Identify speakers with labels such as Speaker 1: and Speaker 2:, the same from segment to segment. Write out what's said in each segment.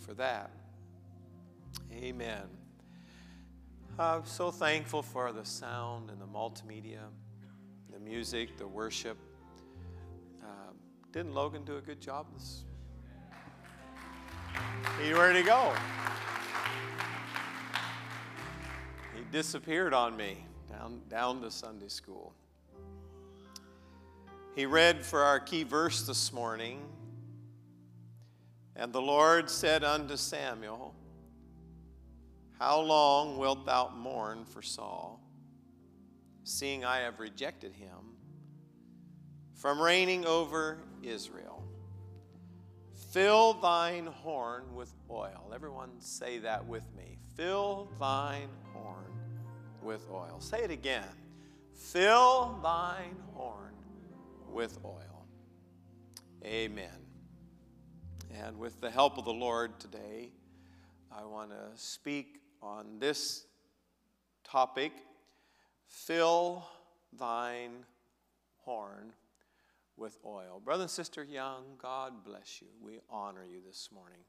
Speaker 1: for that. Amen. I'm so thankful for the sound and the multimedia, the music, the worship. Um, didn't Logan do a good job? This? He where'd he go? He disappeared on me down, down to Sunday school. He read for our key verse this morning. And the Lord said unto Samuel, How long wilt thou mourn for Saul, seeing I have rejected him from reigning over Israel? Fill thine horn with oil. Everyone say that with me. Fill thine horn with oil. Say it again. Fill thine horn with oil. Amen. And with the help of the Lord today, I want to speak on this topic Fill thine horn with oil. Brother and Sister Young, God bless you. We honor you this morning.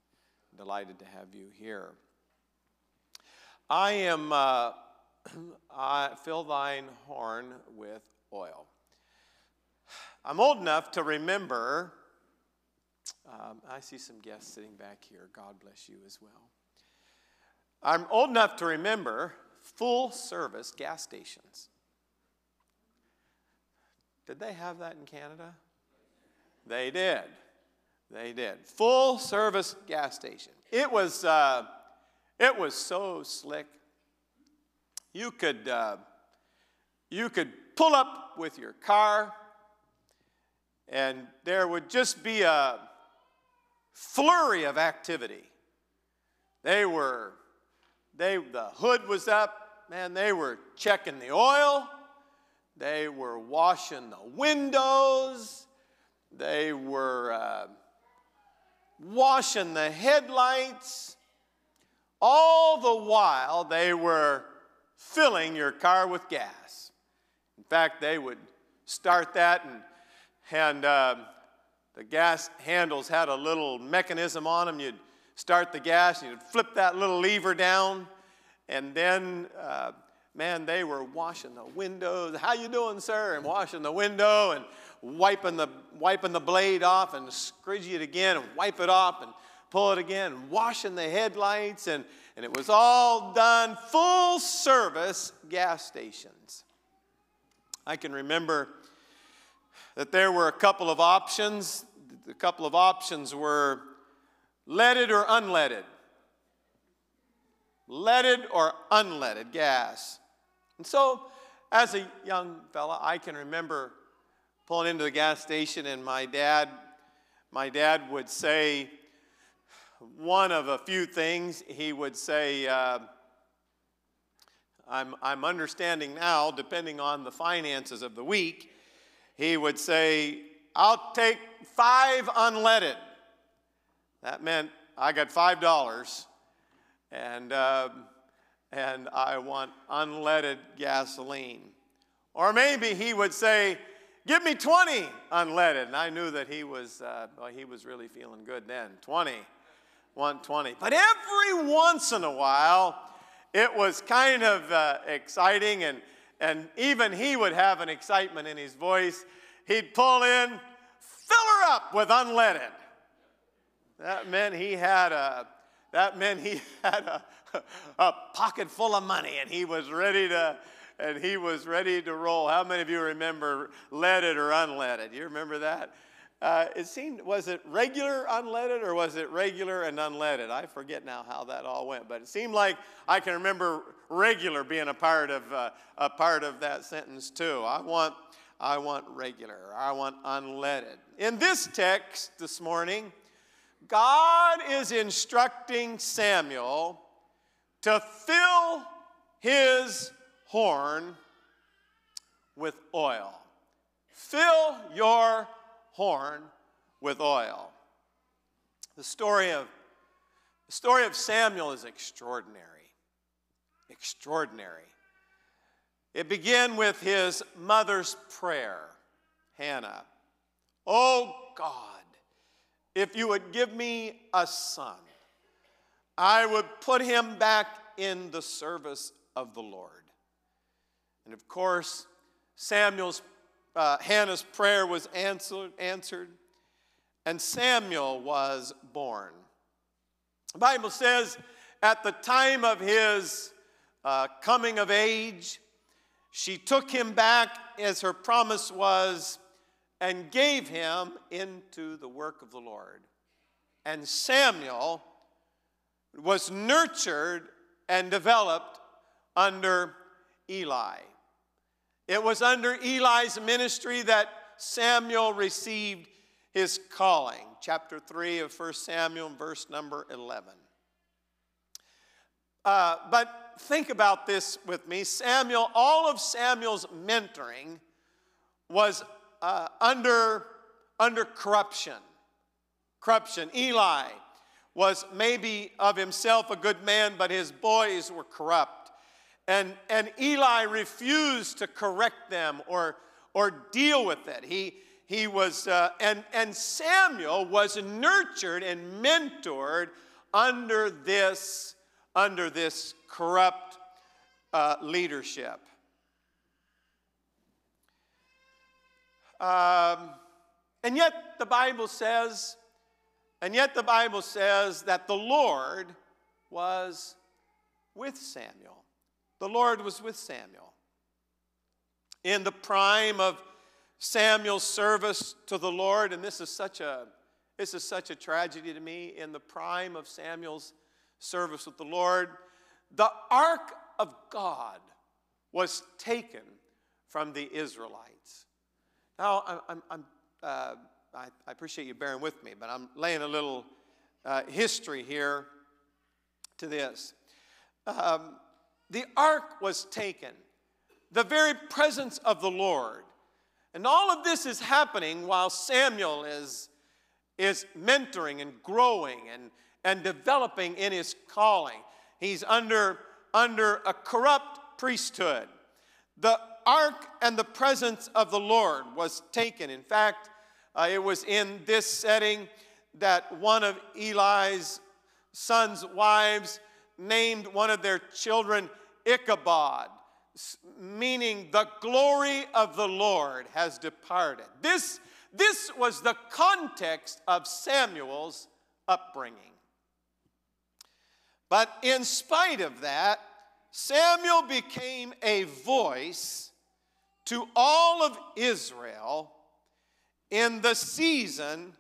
Speaker 1: Delighted to have you here. I am, uh, I fill thine horn with oil. I'm old enough to remember, um, I see some guests sitting back here. God bless you as well. I'm old enough to remember full service gas stations. Did they have that in Canada? They did. They did. Full service gas station. It was, uh, it was so slick. You could, uh, you could pull up with your car and there would just be a flurry of activity. They were, they, the hood was up, man, they were checking the oil, they were washing the windows, they were uh, washing the headlights. All the while, they were filling your car with gas. In fact, they would start that and and uh, the gas handles had a little mechanism on them. You'd start the gas, and you'd flip that little lever down, and then, uh, man, they were washing the windows. How you doing, sir? And washing the window and wiping the wiping the blade off and scridge it again and wipe it off and pull it again washing the headlights and and it was all done full service gas stations. I can remember that there were a couple of options. The couple of options were leaded or unleaded. Leaded or unleaded gas. And so, as a young fella, I can remember pulling into the gas station, and my dad, my dad would say one of a few things. He would say, uh, I'm, I'm understanding now, depending on the finances of the week, he would say, I'll take five unleaded. That meant I got five dollars, and uh, and I want unleaded gasoline. Or maybe he would say, "Give me 20 unleaded," and I knew that he was uh, well, he was really feeling good then. 20, 120. But every once in a while, it was kind of uh, exciting and and even he would have an excitement in his voice. He'd pull in, fill her up with unleaded. That meant he had a that meant he had a, a pocket full of money and he was ready to and he was ready to roll. How many of you remember leaded or unleaded? You remember that? Uh, it seemed, was it regular unleaded or was it regular and unleaded? I forget now how that all went, but it seemed like I can remember regular being a part of, uh, a part of that sentence too. I want, I want regular, I want unleaded. In this text this morning, God is instructing Samuel to fill his horn with oil. Fill your horn with oil. The story of, the story of Samuel is extraordinary. Extraordinary. It began with his mother's prayer, Hannah. Oh God, if you would give me a son, I would put him back in the service of the Lord. And of course, Samuel's, uh, Hannah's prayer was answered, answered, and Samuel was born. The Bible says at the time of his uh, coming of age, she took him back as her promise was and gave him into the work of the Lord. And Samuel was nurtured and developed under Eli. It was under Eli's ministry that Samuel received his calling. Chapter 3 of 1 Samuel, verse number 11. Uh, but think about this with me. Samuel, all of Samuel's mentoring was uh, under, under corruption. Corruption. Eli was maybe of himself a good man, but his boys were corrupt. And, and Eli refused to correct them or, or deal with it. He, he was, uh, and, and Samuel was nurtured and mentored under this, under this corrupt uh, leadership. Um, and yet the Bible says, and yet the Bible says that the Lord was with Samuel. The Lord was with Samuel. In the prime of Samuel's service to the Lord, and this is such a this is such a tragedy to me. In the prime of Samuel's service with the Lord, the ark of God was taken from the Israelites. Now, I'm, I'm, uh, I, I, appreciate you bearing with me, but I'm laying a little uh, history here to this. Um, the ark was taken, the very presence of the Lord and all of this is happening while Samuel is, is mentoring and growing and, and developing in his calling. He's under, under a corrupt priesthood. The ark and the presence of the Lord was taken. In fact, uh, it was in this setting that one of Eli's son's wives named one of their children Ichabod meaning the glory of the Lord has departed. This, this was the context of Samuel's upbringing. But in spite of that, Samuel became a voice to all of Israel in the season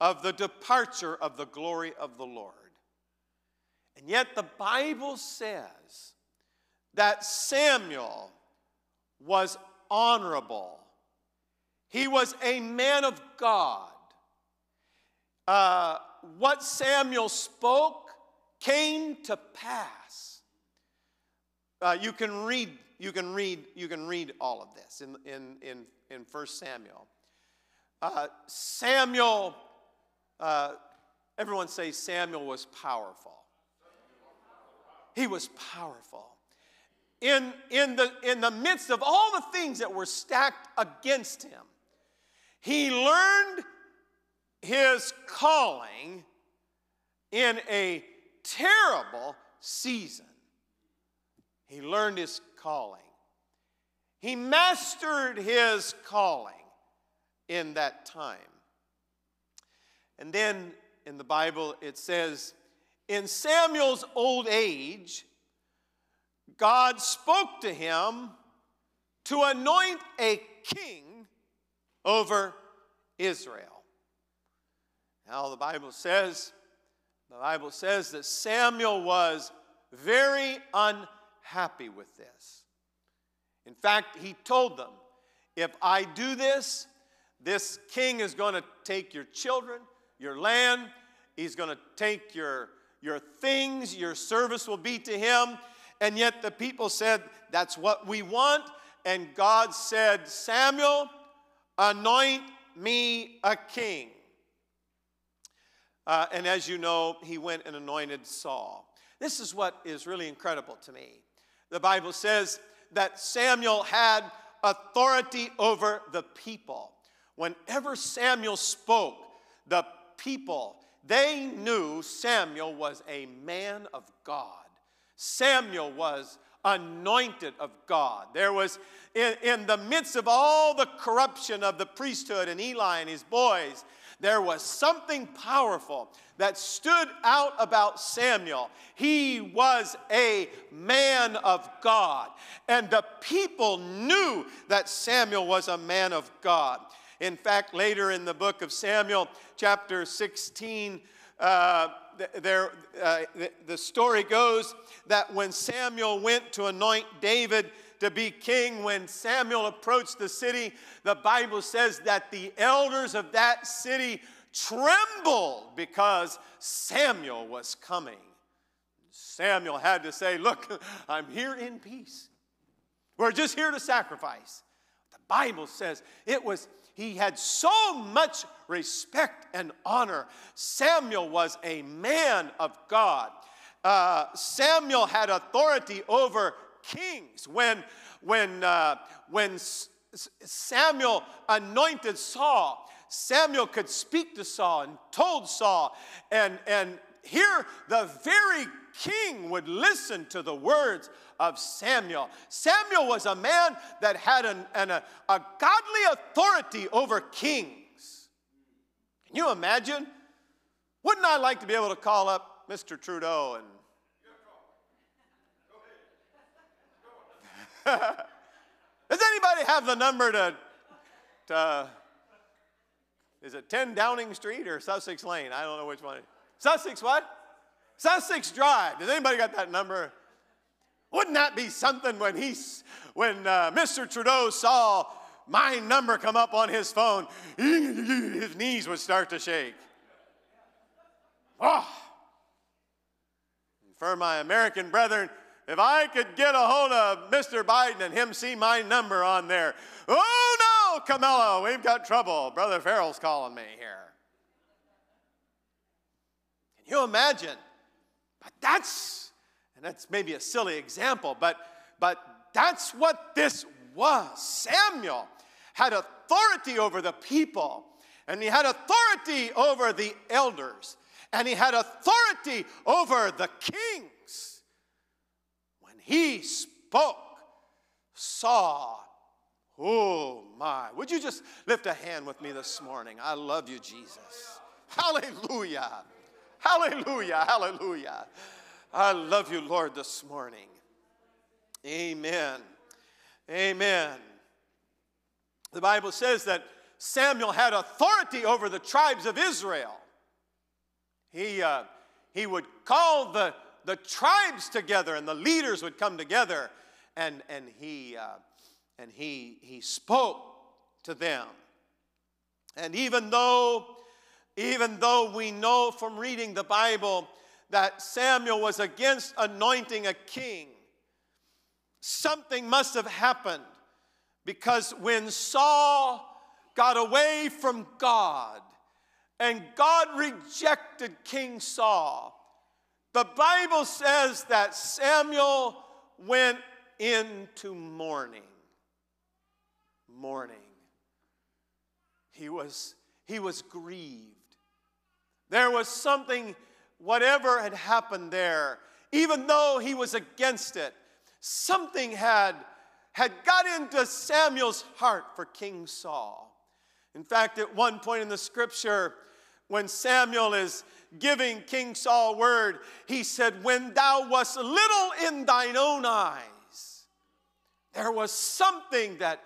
Speaker 1: of the departure of the glory of the Lord. And yet the Bible says that Samuel was honorable. He was a man of God. Uh, what Samuel spoke came to pass. Uh, you can read, you can read, you can read all of this in, in, in, in 1 Samuel. Uh, Samuel, uh, everyone say Samuel was powerful. He was powerful in, in, the, in the midst of all the things that were stacked against him, he learned his calling in a terrible season. He learned his calling. He mastered his calling in that time. And then in the Bible it says, in Samuel's old age, God spoke to him to anoint a king over Israel. Now the Bible says, the Bible says that Samuel was very unhappy with this. In fact, he told them, if I do this, this king is going to take your children, your land, he's going to take your, your things, your service will be to him, and yet the people said, That's what we want. And God said, Samuel, anoint me a king. Uh, and as you know, he went and anointed Saul. This is what is really incredible to me. The Bible says that Samuel had authority over the people. Whenever Samuel spoke, the people they knew Samuel was a man of God. Samuel was anointed of God. There was, in, in the midst of all the corruption of the priesthood and Eli and his boys, there was something powerful that stood out about Samuel. He was a man of God, and the people knew that Samuel was a man of God. In fact, later in the book of Samuel, chapter 16, uh, there, uh, the story goes that when Samuel went to anoint David to be king, when Samuel approached the city, the Bible says that the elders of that city trembled because Samuel was coming. Samuel had to say, Look, I'm here in peace. We're just here to sacrifice. The Bible says it was he had so much respect and honor. Samuel was a man of God. Uh, Samuel had authority over kings. When, when, uh, when S- Samuel anointed Saul, Samuel could speak to Saul and told Saul, and, and here the very king would listen to the words of Samuel. Samuel was a man that had an, an, a, a godly authority over kings. Can you imagine? Wouldn't I like to be able to call up Mr. Trudeau and Does anybody have the number to, to, is it 10 Downing Street or Sussex Lane? I don't know which one. Sussex what? Sussex Drive. Does anybody got that number? Wouldn't that be something when he's when uh, Mr. Trudeau saw my number come up on his phone, his knees would start to shake. Oh. For my American brethren, if I could get a hold of Mr. Biden and him see my number on there, oh no, Camilla, we've got trouble. Brother Ferrell's calling me here. Can you imagine? But that's that's maybe a silly example, but, but that's what this was. Samuel had authority over the people, and he had authority over the elders, and he had authority over the kings. When he spoke, saw, oh my. Would you just lift a hand with me this morning? I love you, Jesus. Hallelujah. Hallelujah. Hallelujah. I love you, Lord, this morning. Amen. Amen. The Bible says that Samuel had authority over the tribes of Israel. He, uh, he would call the, the tribes together, and the leaders would come together, and, and, he, uh, and he, he spoke to them. And even though, even though we know from reading the Bible that Samuel was against anointing a king, something must have happened because when Saul got away from God and God rejected King Saul, the Bible says that Samuel went into mourning. Mourning. He was, he was grieved. There was something whatever had happened there, even though he was against it, something had, had got into Samuel's heart for King Saul. In fact, at one point in the scripture, when Samuel is giving King Saul word, he said, When thou wast little in thine own eyes, there was something that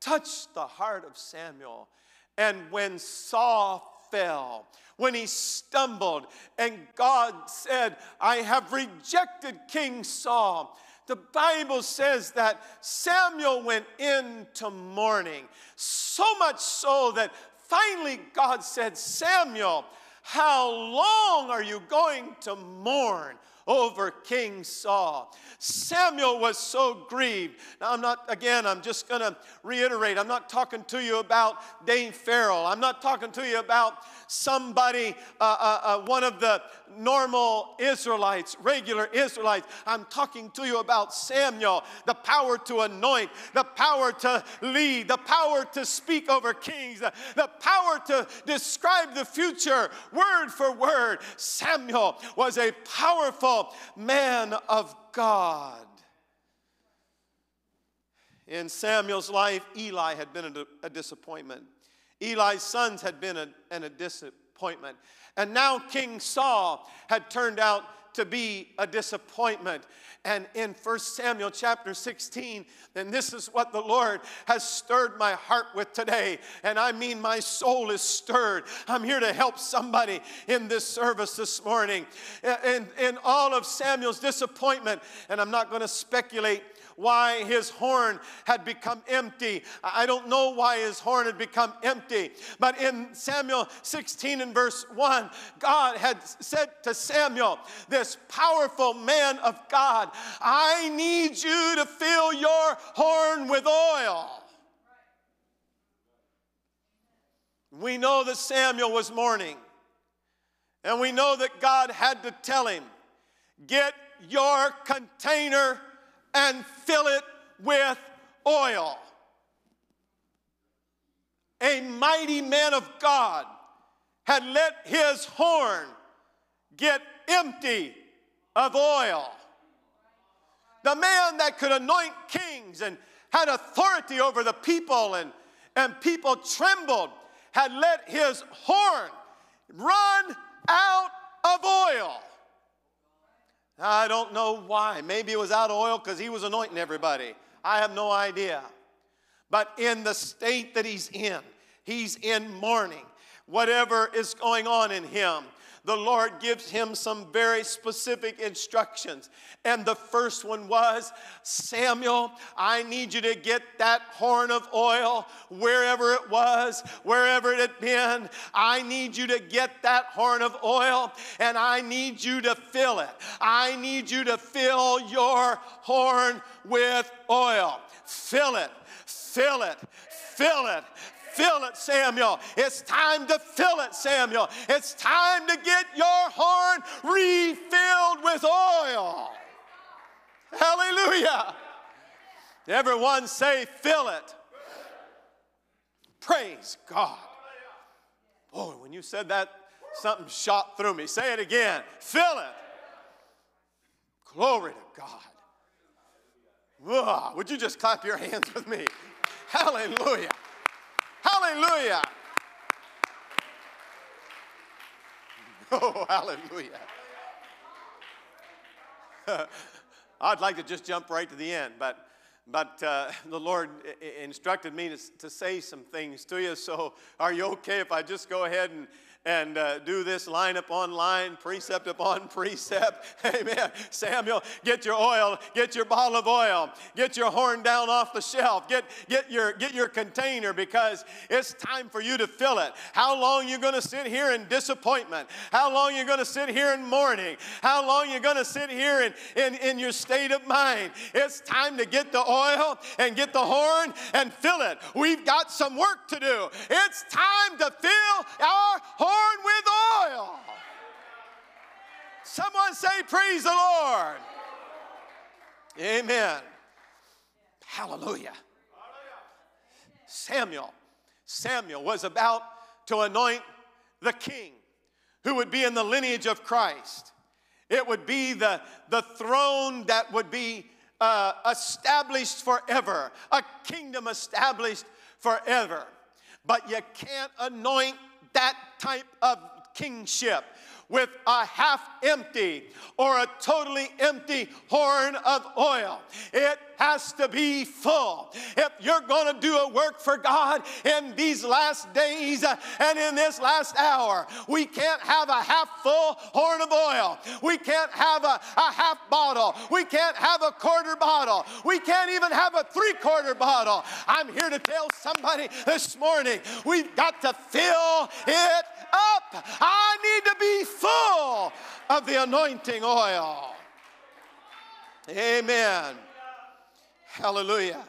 Speaker 1: touched the heart of Samuel. And when Saul fell, when he stumbled, and God said, I have rejected King Saul. The Bible says that Samuel went into mourning, so much so that finally God said, Samuel, how long are you going to mourn? Over King Saul. Samuel was so grieved. Now, I'm not, again, I'm just going to reiterate, I'm not talking to you about Dave Ferrell. I'm not talking to you about somebody, uh, uh, uh, one of the normal Israelites, regular Israelites. I'm talking to you about Samuel, the power to anoint, the power to lead, the power to speak over kings, the, the power to describe the future word for word. Samuel was a powerful man of God. In Samuel's life, Eli had been a, a disappointment. Eli's sons had been a, a disappointment. And now King Saul had turned out to be a disappointment. And in 1 Samuel chapter 16, and this is what the Lord has stirred my heart with today. And I mean, my soul is stirred. I'm here to help somebody in this service this morning. In, in all of Samuel's disappointment, and I'm not going to speculate why his horn had become empty. I don't know why his horn had become empty. But in Samuel 16 and verse 1, God had said to Samuel, this powerful man of God, I need you to fill your horn with oil. We know that Samuel was mourning. And we know that God had to tell him, get your container and fill it with oil. A mighty man of God had let his horn get empty of oil. The man that could anoint kings and had authority over the people, and, and people trembled, had let his horn run out of oil. I don't know why. Maybe it was out of oil because he was anointing everybody. I have no idea. But in the state that he's in, he's in mourning. Whatever is going on in him, the Lord gives him some very specific instructions. And the first one was Samuel, I need you to get that horn of oil wherever it was, wherever it had been. I need you to get that horn of oil and I need you to fill it. I need you to fill your horn with oil. Fill it, fill it, fill it, Fill it, Samuel. It's time to fill it, Samuel. It's time to get your horn refilled with oil. Hallelujah. Everyone say, fill it. Praise God. Boy, when you said that, something shot through me. Say it again. Fill it. Glory to God. would you just clap your hands with me? Hallelujah. Hallelujah. Oh, hallelujah. I'd like to just jump right to the end, but but uh, the Lord instructed me to, to say some things to you. So, are you okay if I just go ahead and, and uh, do this line upon line, precept upon precept. Amen. Samuel, get your oil, get your bottle of oil, get your horn down off the shelf, get, get, your, get your container because it's time for you to fill it. How long you going to sit here in disappointment? How long you going to sit here in mourning? How long you going to sit here in, in, in your state of mind? It's time to get the oil and get the horn and fill it. We've got some work to do. It's time to fill our horn with oil. Someone say, Praise the Lord. Amen. Hallelujah. Samuel. Samuel was about to anoint the king who would be in the lineage of Christ. It would be the, the throne that would be uh, established forever, a kingdom established forever. But you can't anoint that type of kingship with a half empty or a totally empty horn of oil. It has to be full. If you're going to do a work for God in these last days uh, and in this last hour, we can't have a half full horn of oil. We can't have a, a half bottle. We can't have a quarter bottle. We can't even have a three quarter bottle. I'm here to tell somebody this morning we've got to fill it up. I need to be full of the anointing oil. Amen. Hallelujah.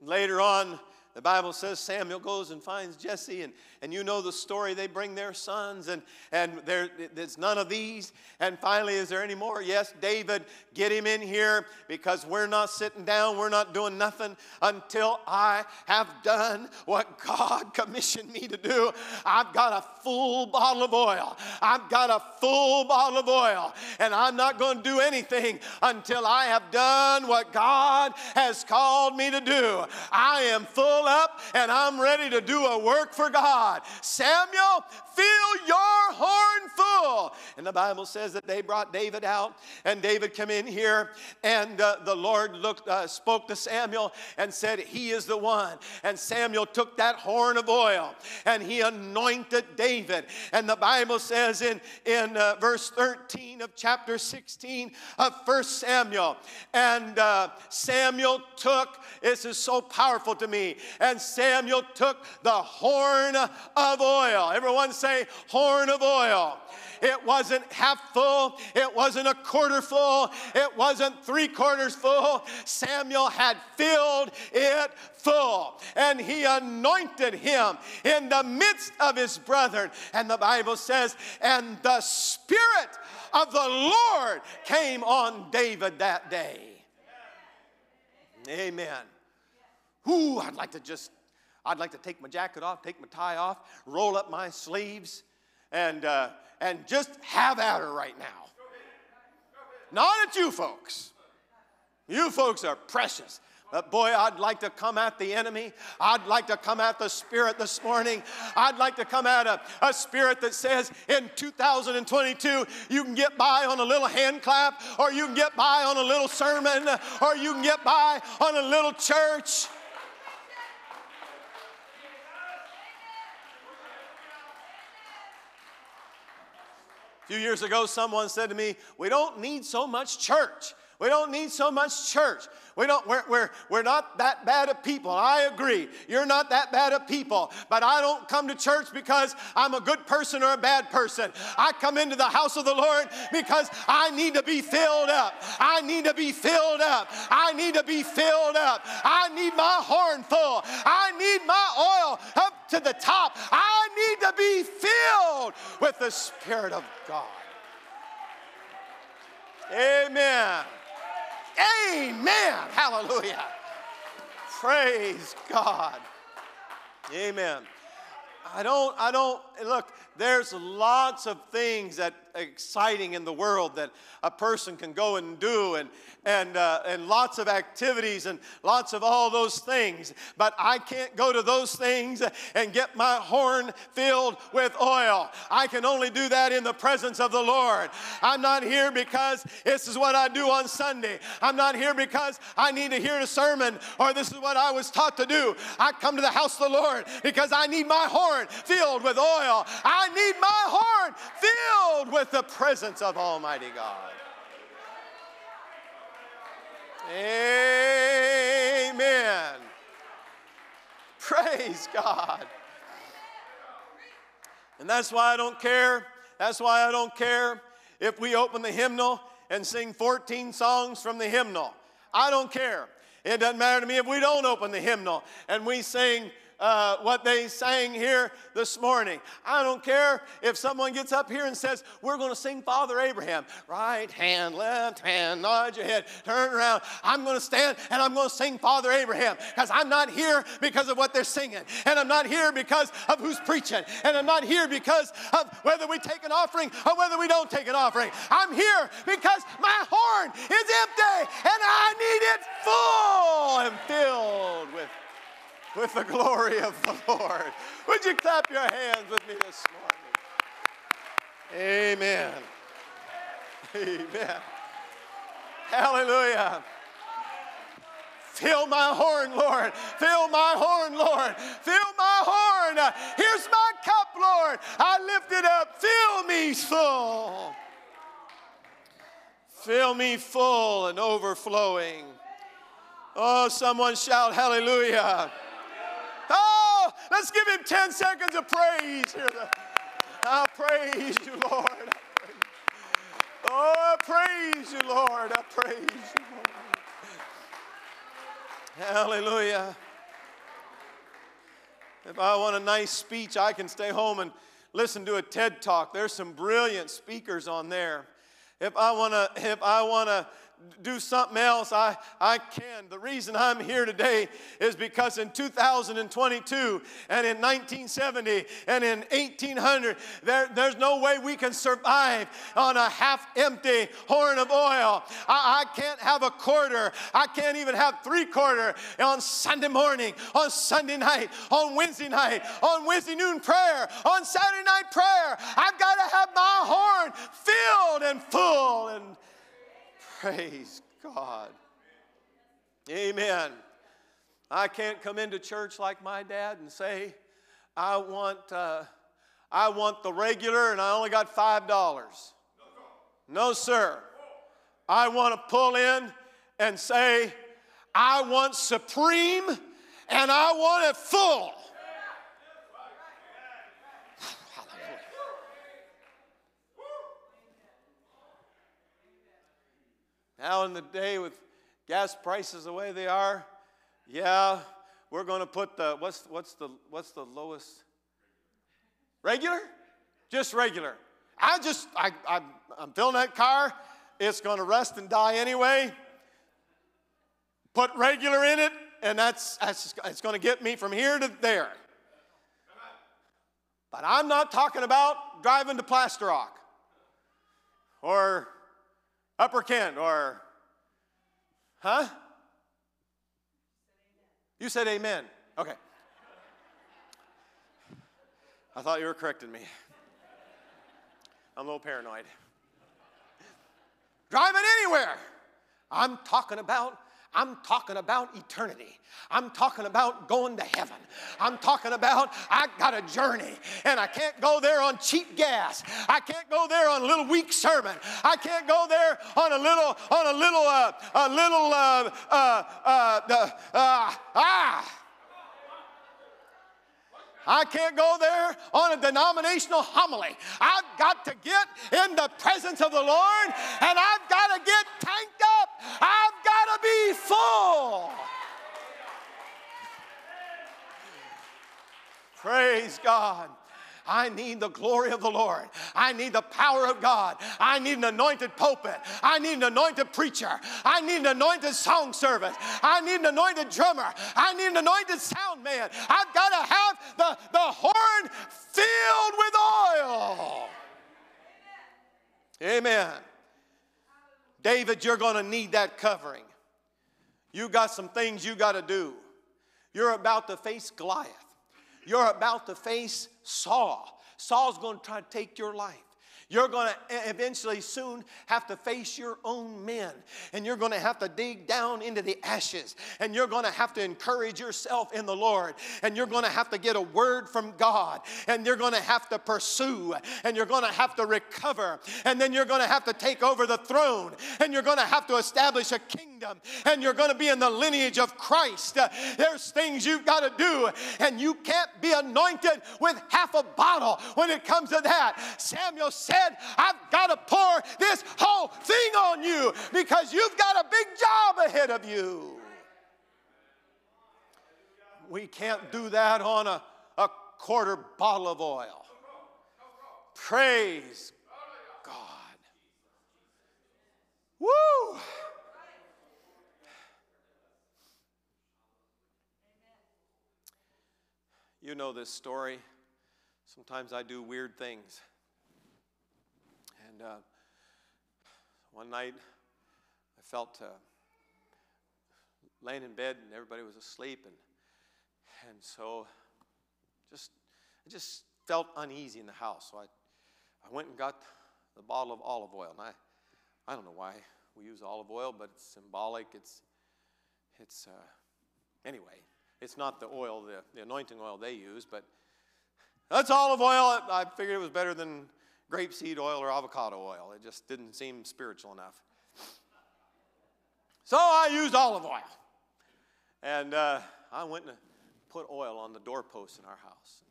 Speaker 1: Later on, the Bible says Samuel goes and finds Jesse, and, and you know the story. They bring their sons, and, and there, there's none of these. And finally, is there any more? Yes, David, get him in here because we're not sitting down, we're not doing nothing until I have done what God commissioned me to do. I've got a full bottle of oil. I've got a full bottle of oil, and I'm not going to do anything until I have done what God has called me to do. I am full up and I'm ready to do a work for God. Samuel, fill your horn full. And the Bible says that they brought David out, and David came in here, and uh, the Lord looked, uh, spoke to Samuel and said, He is the one. And Samuel took that horn of oil and he anointed David. And the Bible says in, in uh, verse 13 of chapter 16 of 1 Samuel, and uh, Samuel took, this is so powerful to me, and Samuel took the horn of oil. Everyone say, horn of oil. It wasn't half full, it wasn't a quarter full, it wasn't three quarters full. Samuel had filled it full, and he anointed him in the midst of his brethren. And the Bible says, and the Spirit of the Lord came on David that day. Amen. Ooh, I'd like to just, I'd like to take my jacket off, take my tie off, roll up my sleeves, and, uh, and just have at her right now. Not at you folks. You folks are precious. But boy, I'd like to come at the enemy. I'd like to come at the spirit this morning. I'd like to come at a, a spirit that says in 2022, you can get by on a little hand clap, or you can get by on a little sermon, or you can get by on a little church. Few years ago, someone said to me, We don't need so much church. We don't need so much church. We don't, we're, we're, we're not that bad of people. I agree. You're not that bad of people. But I don't come to church because I'm a good person or a bad person. I come into the house of the Lord because I need to be filled up. I need to be filled up. I need to be filled up. I need my horn full. I need my oil up to the top. I need to be filled with the Spirit of God. Amen. Amen. Hallelujah. Praise God. Amen. I don't, I don't, look, there's lots of things that exciting in the world that a person can go and do and, and, uh, and lots of activities and lots of all those things. But I can't go to those things and get my horn filled with oil. I can only do that in the presence of the Lord. I'm not here because this is what I do on Sunday. I'm not here because I need to hear a sermon or this is what I was taught to do. I come to the house of the Lord because I need my horn filled with oil. I need my horn filled with the presence of Almighty God. Amen. Praise God. And that's why I don't care. That's why I don't care if we open the hymnal and sing 14 songs from the hymnal. I don't care. It doesn't matter to me if we don't open the hymnal and we sing uh, what they sang here this morning. I don't care if someone gets up here and says, We're going to sing Father Abraham. Right hand, left hand, nod your head, turn around. I'm going to stand and I'm going to sing Father Abraham because I'm not here because of what they're singing. And I'm not here because of who's preaching. And I'm not here because of whether we take an offering or whether we don't take an offering. I'm here because my horn is empty and I need it full and filled with with the glory of the Lord. Would you clap your hands with me this morning? Amen. Amen. Hallelujah. Fill my horn, Lord. Fill my horn, Lord. Fill my horn. Here's my cup, Lord. I lift it up. Fill me full. Fill me full and overflowing. Oh, someone shout hallelujah. Let's give him 10 seconds of praise here. I praise you, Lord. Oh, I praise you, Lord. I praise you, Lord. Hallelujah. If I want a nice speech, I can stay home and listen to a TED talk. There's some brilliant speakers on there. If I want to if I want to do something else, I, I can. The reason I'm here today is because in 2022 and in 1970 and in 1800, there, there's no way we can survive on a half empty horn of oil. I, I can't have a quarter. I can't even have three quarter on Sunday morning, on Sunday night, on Wednesday night, on Wednesday noon prayer, on Saturday night prayer. I've got to have my horn filled and full and Praise God. Amen. I can't come into church like my dad and say, I want, uh, I want the regular and I only got $5. No, sir. I want to pull in and say, I want supreme and I want it full. Now, in the day with gas prices the way they are, yeah, we're going to put the what's what's the what's the lowest? Regular? Just regular. I just I, I I'm filling that car. It's going to rust and die anyway. Put regular in it, and that's, that's it's going to get me from here to there. But I'm not talking about driving to Plaster Rock or Upper Kent or, huh? You said amen. Okay. I thought you were correcting me. I'm a little paranoid. Driving anywhere. I'm talking about I'm talking about eternity. I'm talking about going to heaven. I'm talking about I got a journey and I can't go there on cheap gas. I can't go there on a little weak sermon. I can't go there on a little on a little uh, a little uh, uh, uh, uh, ah. I can't go there on a denominational homily. I've got to get in the presence of the Lord and I've got to get tanked up. I've be full. Praise God. I need the glory of the Lord. I need the power of God. I need an anointed pulpit. I need an anointed preacher. I need an anointed song service. I need an anointed drummer. I need an anointed sound man. I've got to have the, the horn filled with oil. Amen. David, you're going to need that covering. You got some things you got to do. You're about to face Goliath. You're about to face Saul. Saul's going to try to take your life. You're going to eventually soon have to face your own men, and you're going to have to dig down into the ashes, and you're going to have to encourage yourself in the Lord, and you're going to have to get a word from God, and you're going to have to pursue, and you're going to have to recover, and then you're going to have to take over the throne, and you're going to have to establish a kingdom, and you're going to be in the lineage of Christ. There's things you've got to do, and you can't be anointed with half a bottle when it comes to that. Samuel said, said, I've got to pour this whole thing on you because you've got a big job ahead of you. We can't do that on a, a quarter bottle of oil. Praise God. Woo! You know this story. Sometimes I do weird things. Uh, one night, I felt uh, laying in bed and everybody was asleep, and and so just I just felt uneasy in the house. So I I went and got the bottle of olive oil, and I I don't know why we use olive oil, but it's symbolic. It's it's uh, anyway. It's not the oil, the, the anointing oil they use, but that's olive oil. I figured it was better than grapeseed oil or avocado oil. It just didn't seem spiritual enough. So I used olive oil. And uh, I went and put oil on the doorposts in our house,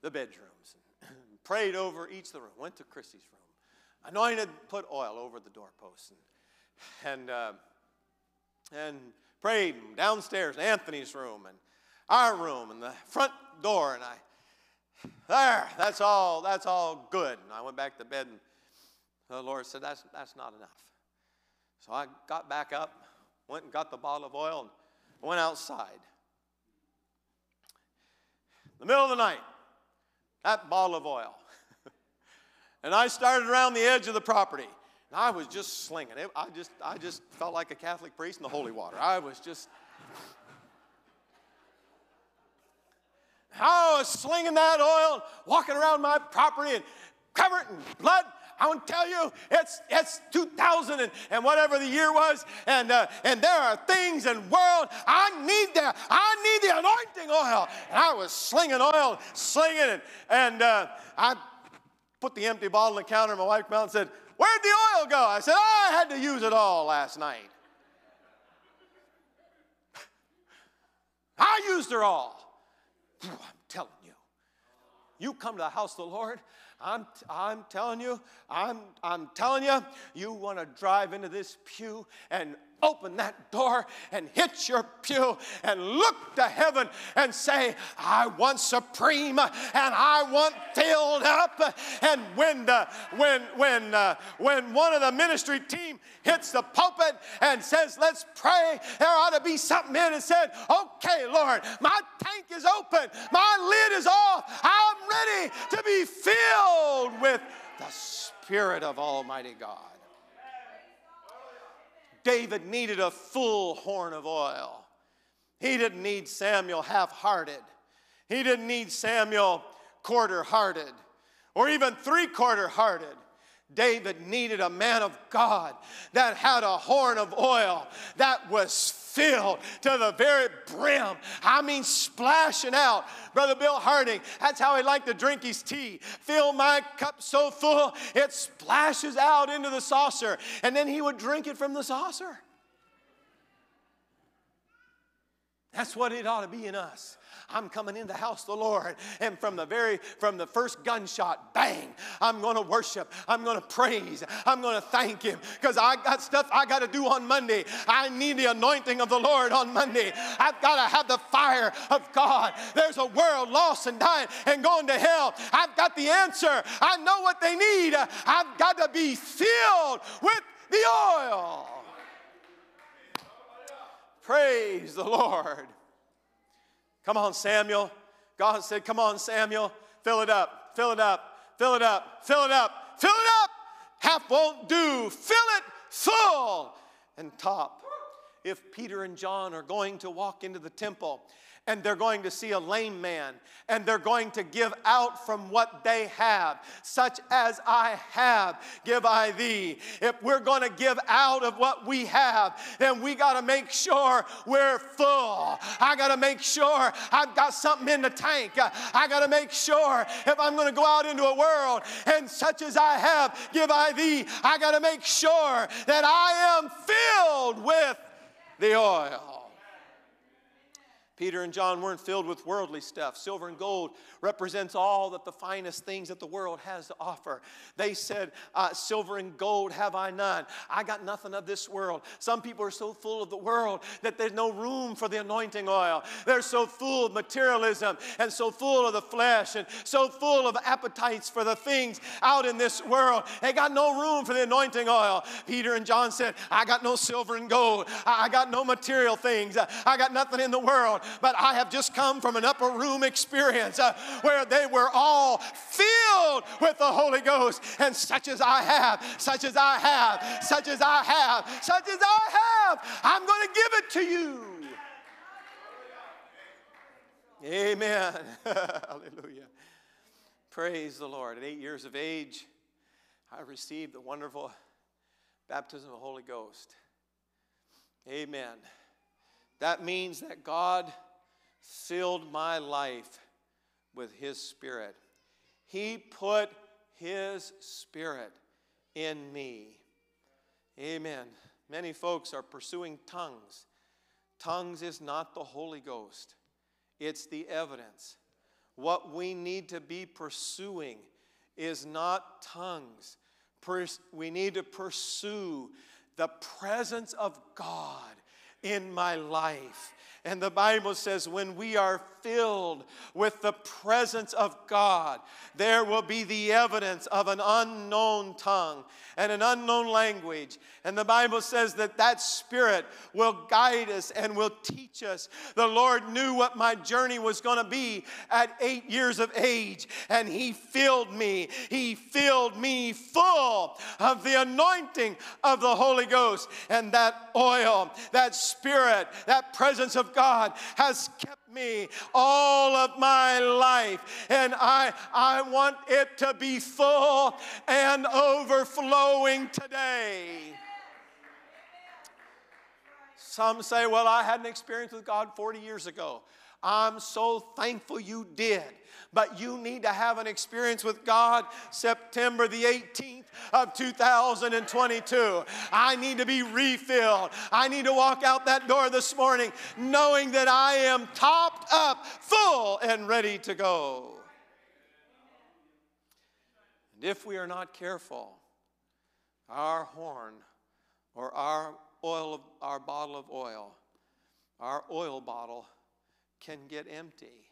Speaker 1: the bedrooms, prayed over each of the rooms. Went to Chrissy's room, anointed, put oil over the doorposts, and, and, uh, and prayed downstairs in Anthony's room. And our room and the front door, and I, there, that's all, that's all good. And I went back to bed, and the Lord said, that's, that's not enough. So I got back up, went and got the bottle of oil, and went outside. In the middle of the night, that bottle of oil. and I started around the edge of the property. And I was just slinging it. I just, I just felt like a Catholic priest in the holy water. I was just. I was slinging that oil, walking around my property and covered in blood. I want to tell you, it's, it's 2000 and, and whatever the year was, and, uh, and there are things in world, I need that. I need the anointing oil. And I was slinging oil, slinging it, and uh, I put the empty bottle on the counter, my wife came out and said, Where'd the oil go? I said, oh, I had to use it all last night. I used her all. I'm telling you. You come to the house of the Lord, I'm, I'm telling you, I'm, I'm telling you, you want to drive into this pew and open that door and hit your pew and look to heaven and say, I want supreme and I want filled up. And when, the, when, when, uh, when one of the ministry team hits the pulpit and says, Let's pray, there ought to be something in and said, Okay, Lord, my tank is open, my lid is off, I'm ready to be filled with the Spirit of Almighty God. David needed a full horn of oil. He didn't need Samuel half hearted. He didn't need Samuel quarter hearted or even three quarter hearted. David needed a man of God that had a horn of oil that was filled to the very brim. I mean, splashing out. Brother Bill Harding, that's how he liked to drink his tea. Fill my cup so full, it splashes out into the saucer. And then he would drink it from the saucer. That's what it ought to be in us. I'm coming in the house of the Lord. And from the very, from the first gunshot, bang, I'm going to worship. I'm going to praise. I'm going to thank Him because I got stuff I got to do on Monday. I need the anointing of the Lord on Monday. I've got to have the fire of God. There's a world lost and dying and going to hell. I've got the answer. I know what they need. I've got to be filled with the oil. Praise the Lord. Come on, Samuel. God said, Come on, Samuel, fill it up, fill it up, fill it up, fill it up, fill it up. Half won't do. Fill it full and top. If Peter and John are going to walk into the temple and they're going to see a lame man and they're going to give out from what they have, such as I have, give I thee. If we're going to give out of what we have, then we got to make sure we're full. I got to make sure I've got something in the tank. I got to make sure if I'm going to go out into a world and such as I have, give I thee, I got to make sure that I am filled with the oil. Peter and John weren't filled with worldly stuff. Silver and gold represents all that the finest things that the world has to offer. They said, uh, Silver and gold have I none. I got nothing of this world. Some people are so full of the world that there's no room for the anointing oil. They're so full of materialism and so full of the flesh and so full of appetites for the things out in this world. They got no room for the anointing oil. Peter and John said, I got no silver and gold. I got no material things. I got nothing in the world but I have just come from an upper room experience uh, where they were all filled with the Holy Ghost. And such as I have, such as I have, such as I have, such as I have, I'm going to give it to you. Amen. Hallelujah. Praise the Lord. At eight years of age, I received the wonderful baptism of the Holy Ghost. Amen. That means that God filled my life with His Spirit. He put His Spirit in me. Amen. Many folks are pursuing tongues. Tongues is not the Holy Ghost, it's the evidence. What we need to be pursuing is not tongues. We need to pursue the presence of God in my life. And the Bible says, when we are filled with the presence of God, there will be the evidence of an unknown tongue and an unknown language. And the Bible says that that Spirit will guide us and will teach us. The Lord knew what my journey was going to be at eight years of age, and He filled me. He filled me full of the anointing of the Holy Ghost. And that oil, that Spirit, that presence of God has kept me all of my life. And I, I want it to be full and overflowing today. Some say, well, I had an experience with God 40 years ago. I'm so thankful you did. But you need to have an experience with God September the 18th of 2022. I need to be refilled. I need to walk out that door this morning knowing that I am topped up, full, and ready to go. And if we are not careful, our horn or our oil our bottle of oil, our oil bottle can get empty.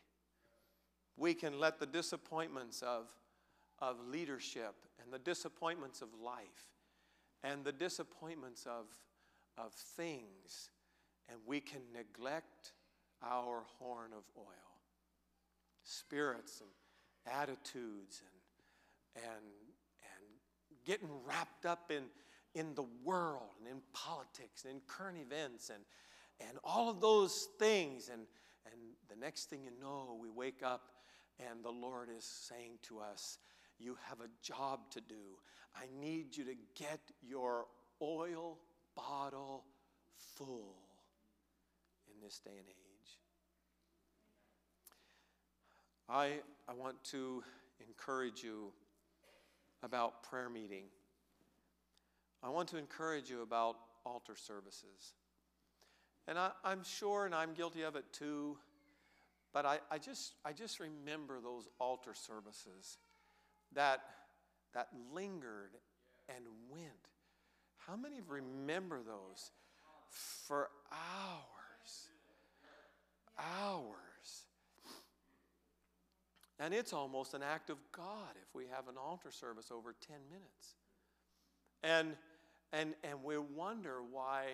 Speaker 1: We can let the disappointments of, of leadership and the disappointments of life and the disappointments of, of things, and we can neglect our horn of oil. Spirits and attitudes and, and, and getting wrapped up in, in the world and in politics and in current events and, and all of those things. And, and the next thing you know, we wake up and the Lord is saying to us, You have a job to do. I need you to get your oil bottle full in this day and age. I, I want to encourage you about prayer meeting. I want to encourage you about altar services. And I, am sure, and I'm guilty of it too, but I, I, just, I just remember those altar services that, that lingered and went. How many remember those for hours? Hours. And it's almost an act of God if we have an altar service over 10 minutes. And, and, and we wonder why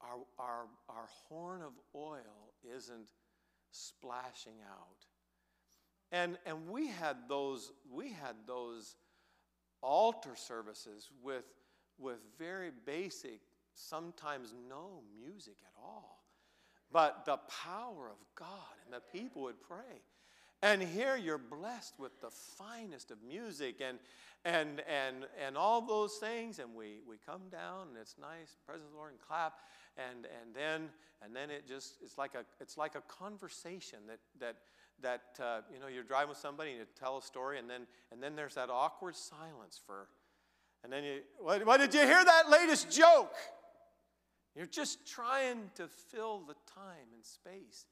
Speaker 1: our, our, our horn of oil isn't splashing out. And, and we had those, we had those altar services with, with very basic, sometimes no music at all. But the power of God, and the people would pray. And here you're blessed with the finest of music and, and, and, and all those things. And we, we come down and it's nice, presence of the Lord, and clap. And, and, then, and then it just, it's like a, it's like a conversation that, that, that uh, you know, you're driving with somebody and you tell a story. And then, and then there's that awkward silence for, and then you, what, what did you hear that latest joke? You're just trying to fill the time and space.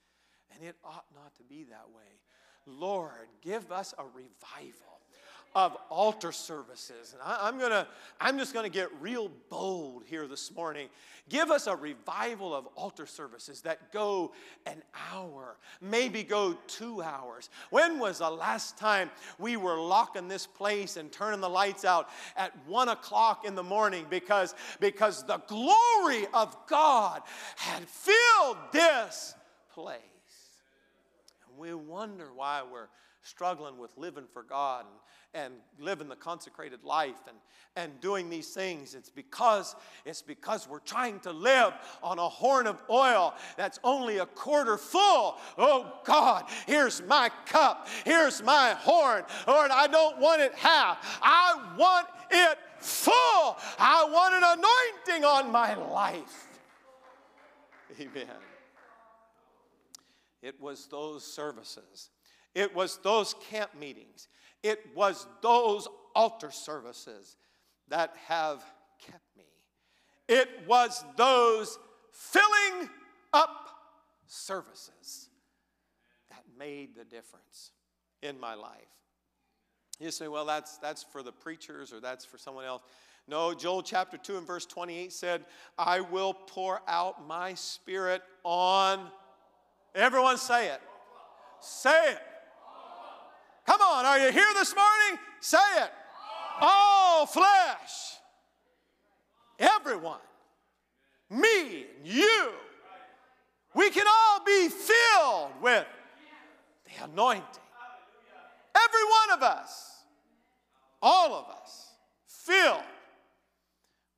Speaker 1: And it ought not to be that way. Lord, give us a revival of altar services. And I, am gonna, I'm just gonna get real bold here this morning. Give us a revival of altar services that go an hour, maybe go two hours. When was the last time we were locking this place and turning the lights out at one o'clock in the morning because, because the glory of God had filled this place? And we wonder why we're struggling with living for God and, and living the consecrated life and, and doing these things. It's because, it's because we're trying to live on a horn of oil that's only a quarter full. Oh God, here's my cup. Here's my horn. Lord, I don't want it half. I want it full. I want an anointing on my life. Amen. It was those services. It was those camp meetings. It was those altar services that have kept me. It was those filling up services that made the difference in my life. You say, well, that's, that's for the preachers or that's for someone else. No, Joel chapter 2 and verse 28 said, I will pour out my spirit on. Everyone say it. Say it. On, are you here this morning? Say it. All flesh. Everyone. Me and you. We can all be filled with the anointing. Every one of us. All of us. Filled.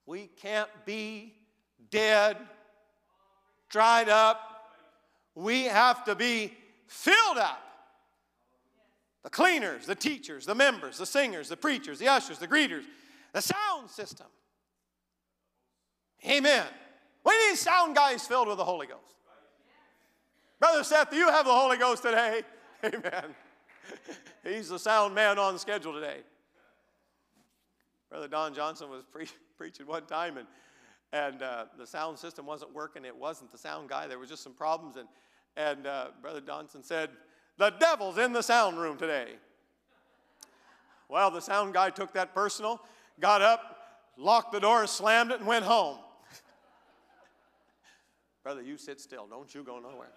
Speaker 1: We can't be dead, dried up. We have to be filled up. The cleaners, the teachers, the members, the singers, the preachers, the ushers, the greeters, the sound system. Amen. We need sound guys filled with the Holy Ghost. Brother Seth, do you have the Holy Ghost today? Amen. He's the sound man on schedule today. Brother Don Johnson was pre- preaching one time, and, and uh, the sound system wasn't working. It wasn't the sound guy. There was just some problems, and, and uh, Brother Johnson said, The devil's in the sound room today. Well, the sound guy took that personal, got up, locked the door, slammed it, and went home. Brother, you sit still. Don't you go nowhere.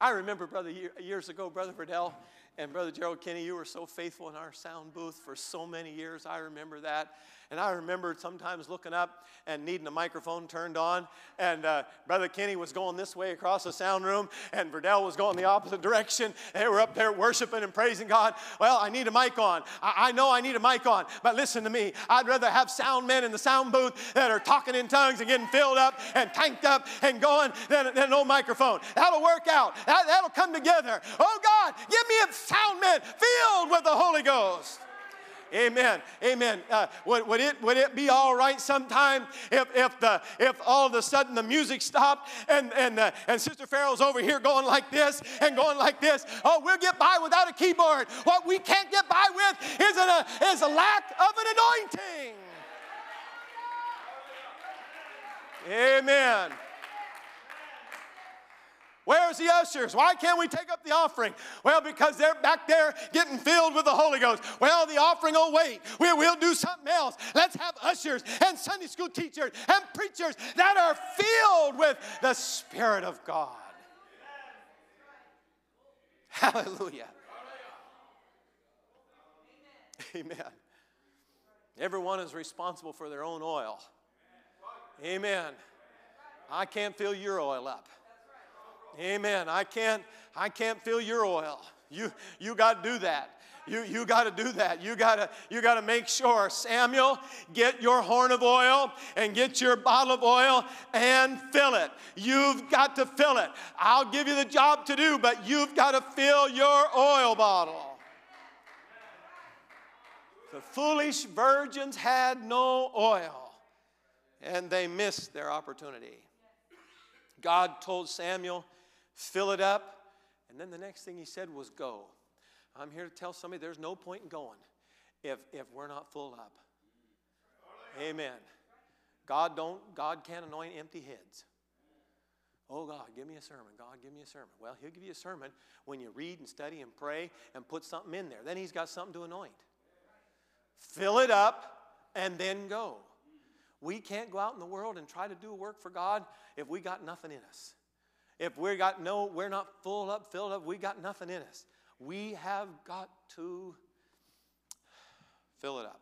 Speaker 1: I remember, brother, years ago, Brother Verdell and Brother Gerald Kinney, you were so faithful in our sound booth for so many years. I remember that. And I remember sometimes looking up and needing a microphone turned on. And uh, Brother Kenny was going this way across the sound room, and Verdell was going the opposite direction. And they were up there worshiping and praising God. Well, I need a mic on. I, I know I need a mic on, but listen to me. I'd rather have sound men in the sound booth that are talking in tongues and getting filled up and tanked up and going than, than old microphone. That'll work out. That, that'll come together. Oh, God, give me a sound man filled with the Holy Ghost. Amen. Amen. Uh, would, would, it, would it be all right sometime if, if, the, if all of a sudden the music stopped and, and, uh, and Sister Ferrell's over here going like this and going like this? Oh, we'll get by without a keyboard. What we can't get by with is, an, uh, is a lack of an anointing. Amen. Where's the ushers? Why can't we take up the offering? Well, because they're back there getting filled with the Holy Ghost. Well, the offering will wait. We, will do something else. Let's have ushers and Sunday school teachers and preachers that are filled with the Spirit of God. Hallelujah. Amen. Everyone is responsible for their own oil. Amen. I can't fill your oil up. Amen. I can't, I can't fill your oil. You, you got to do that. You, you got to do that. You got to you got to make sure. Samuel, get your horn of oil and get your bottle of oil and fill it. You've got to fill it. I'll give you the job to do, but you've got to fill your oil bottle. The foolish virgins had no oil, and they missed their opportunity. God told Samuel, fill it up. And then the next thing he said was go. I'm here to tell somebody there's no point in going if, if we're not full up. Amen. God don't God can't anoint empty heads. Oh God, give me a sermon. God, give me a sermon. Well, he'll give you a sermon when you read and study and pray and put something in there. Then he's got something to anoint. Fill it up and then go. We can't go out in the world and try to do work for God if we got nothing in us. If we got no, we're not full up, filled up, we got nothing in us. We have got to fill it up.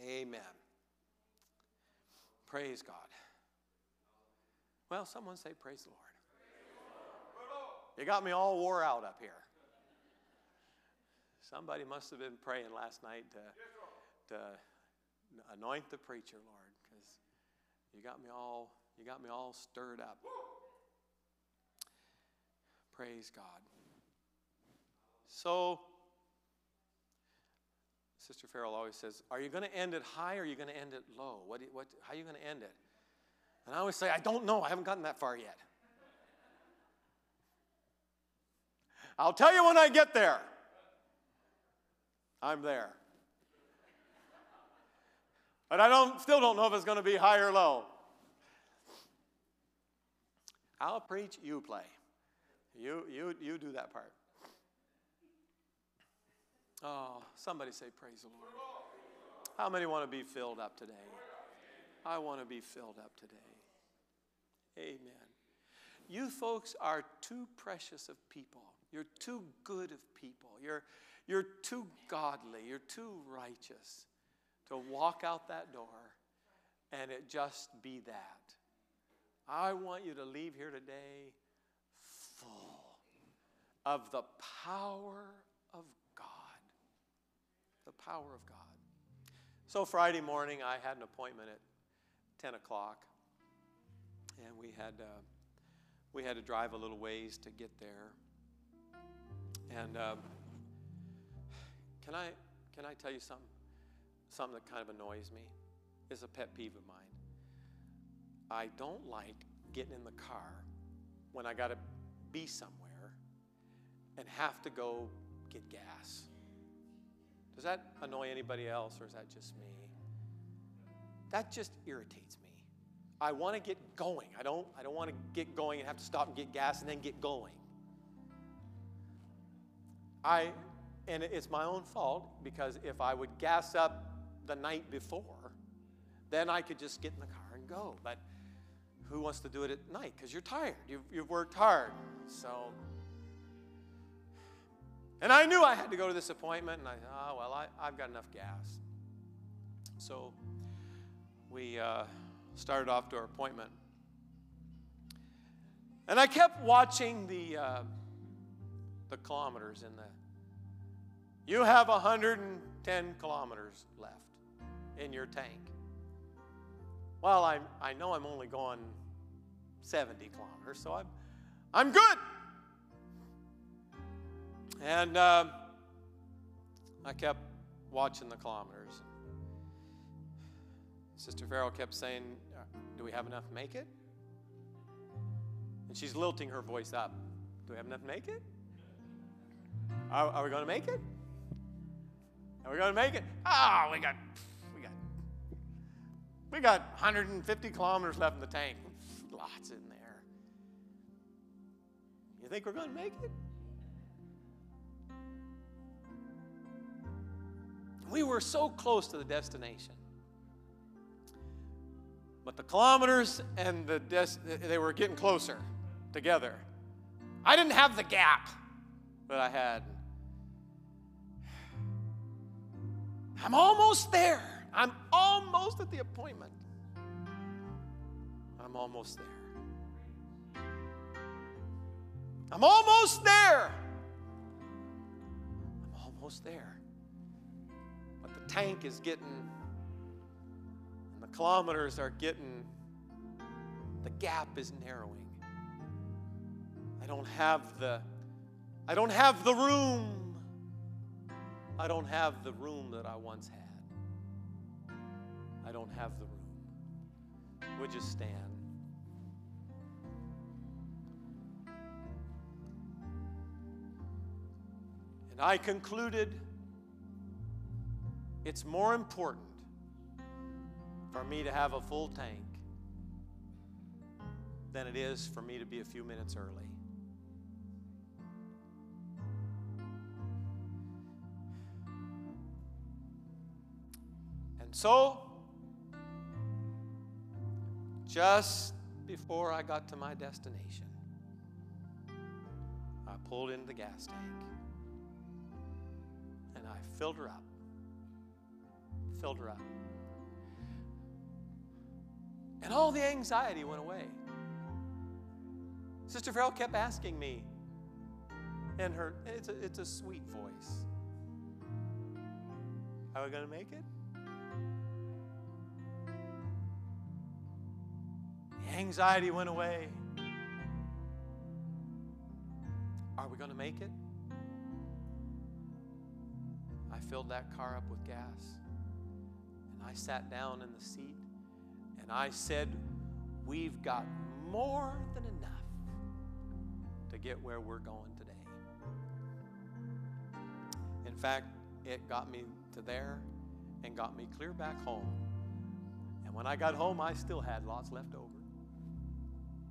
Speaker 1: Amen. Praise God. Well, someone say, Praise the Lord. You got me all wore out up here. Somebody must have been praying last night to, to anoint the preacher, Lord, because you got me all you got me all stirred up. Praise God. So, Sister Ferrell always says, Are you going to end it high or are you going to end it low? What, what, how are you going to end it? And I always say, I don't know. I haven't gotten that far yet. I'll tell you when I get there. I'm there. But I don't, still don't know if it's going to be high or low. I'll preach, you play. You, you, you do that part. Oh, somebody say, Praise the Lord. How many want to be filled up today? I want to be filled up today. Amen. You folks are too precious of people. You're too good of people. You're, you're too godly. You're too righteous to walk out that door and it just be that. I want you to leave here today full of the power of God. The power of God. So Friday morning, I had an appointment at 10 o'clock, and we had uh, we had to drive a little ways to get there. And um, can I can I tell you something? Something that kind of annoys me is a pet peeve of mine. I don't like getting in the car when I got to be somewhere and have to go get gas. Does that annoy anybody else, or is that just me? That just irritates me. I want to get going. I don't, I don't want to get going and have to stop and get gas and then get going. I, and it's my own fault because if I would gas up the night before, then I could just get in the car and go. But who wants to do it at night? Because you're tired. You've, you've worked hard. So, and I knew I had to go to this appointment, and I thought, oh, well, I, I've got enough gas. So we uh, started off to our appointment. And I kept watching the, uh, the kilometers in the. You have 110 kilometers left in your tank. Well, I, I know I'm only going 70 kilometers, so I'm, I'm good. And uh, I kept watching the kilometers. Sister Ferrell kept saying, Do we have enough to make it? And she's lilting her voice up. Do we have enough to make it? Are, are we going to make it? Are we going to make it? Oh, we got, we got we got 150 kilometers left in the tank. Lots in there. You think we're going to make it? We were so close to the destination. But the kilometers and the des- they were getting closer together. I didn't have the gap that I had. I'm almost there. I'm almost at the appointment. I'm almost there. I'm almost there. I'm almost there. But the tank is getting, and the kilometers are getting, the gap is narrowing. I don't have the, I don't have the room. I don't have the room that I once had. I don't have the room. Would you stand? And I concluded it's more important for me to have a full tank than it is for me to be a few minutes early. And so, just before I got to my destination, I pulled into the gas tank I filled her up. Filled her up. And all the anxiety went away. Sister Ferrell kept asking me, and her, it's a, it's a sweet voice. Are we going to make it? The anxiety went away. Are we going to make it? Filled that car up with gas and I sat down in the seat and I said, We've got more than enough to get where we're going today. In fact, it got me to there and got me clear back home. And when I got home, I still had lots left over.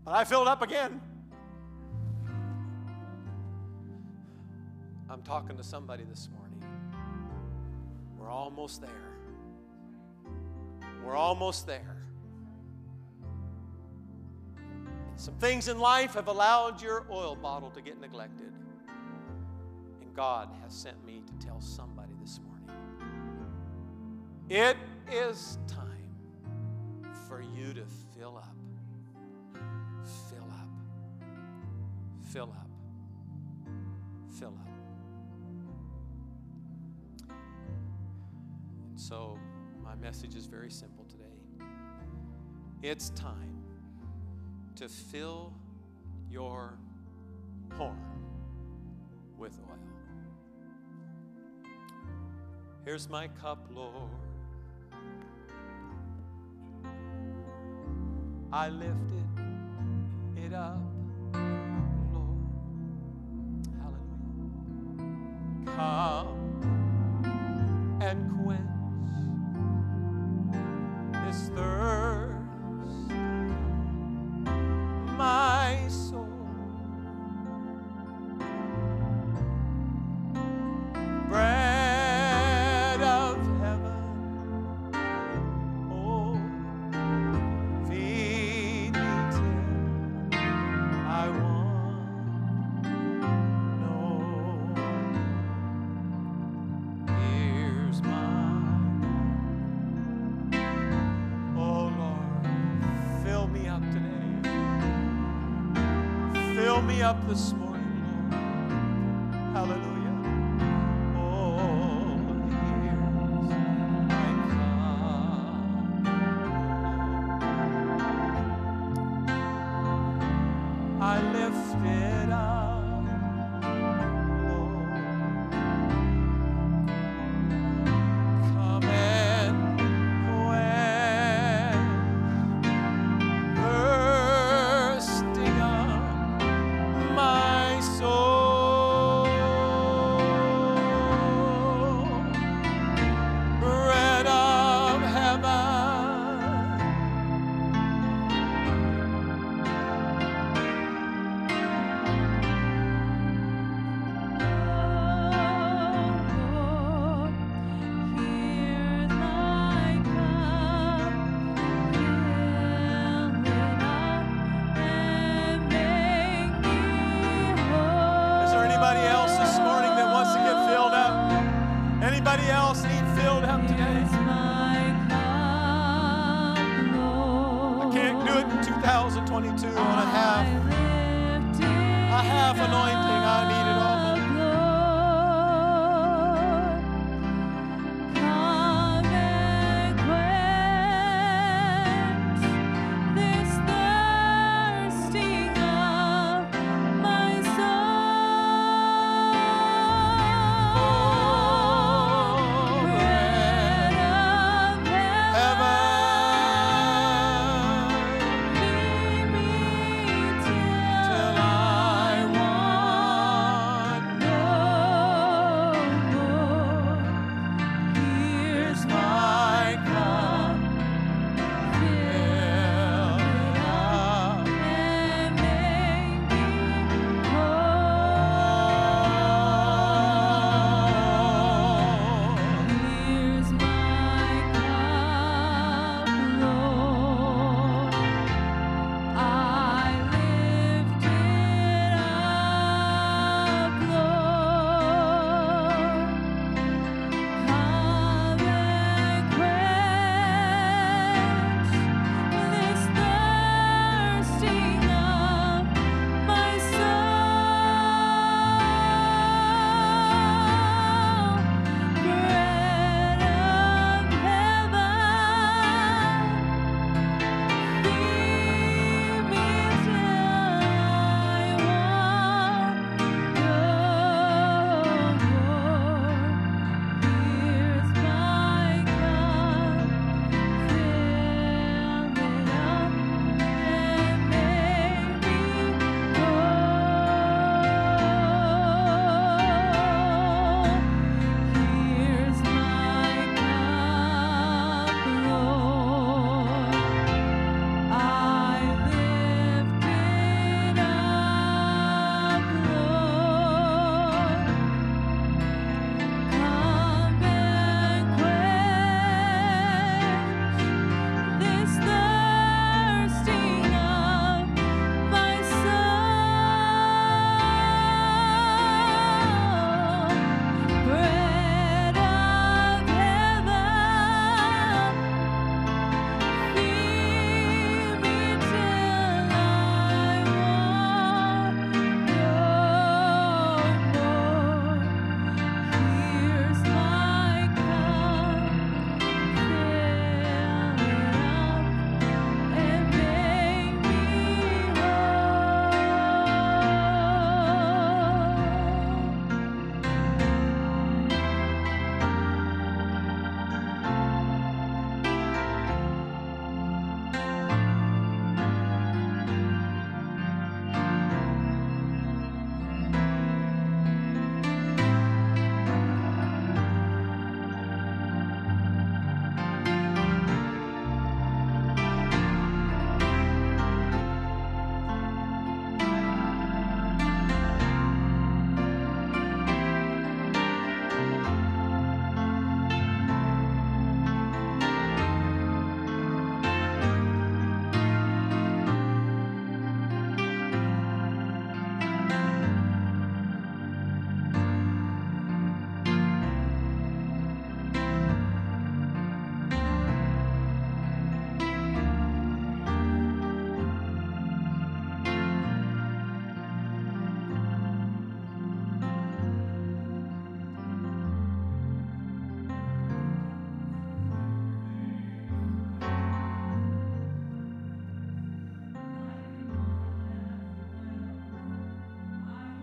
Speaker 1: But I filled up again. I'm talking to somebody this morning. We're almost there. We're almost there. Some things in life have allowed your oil bottle to get neglected. And God has sent me to tell somebody this morning it is time for you to fill up. Fill up. Fill up. Fill up. So, my message is very simple today. It's time to fill your horn with oil. Here's my cup, Lord. I lifted it up, fill me up this morning, Lord. Hallelujah.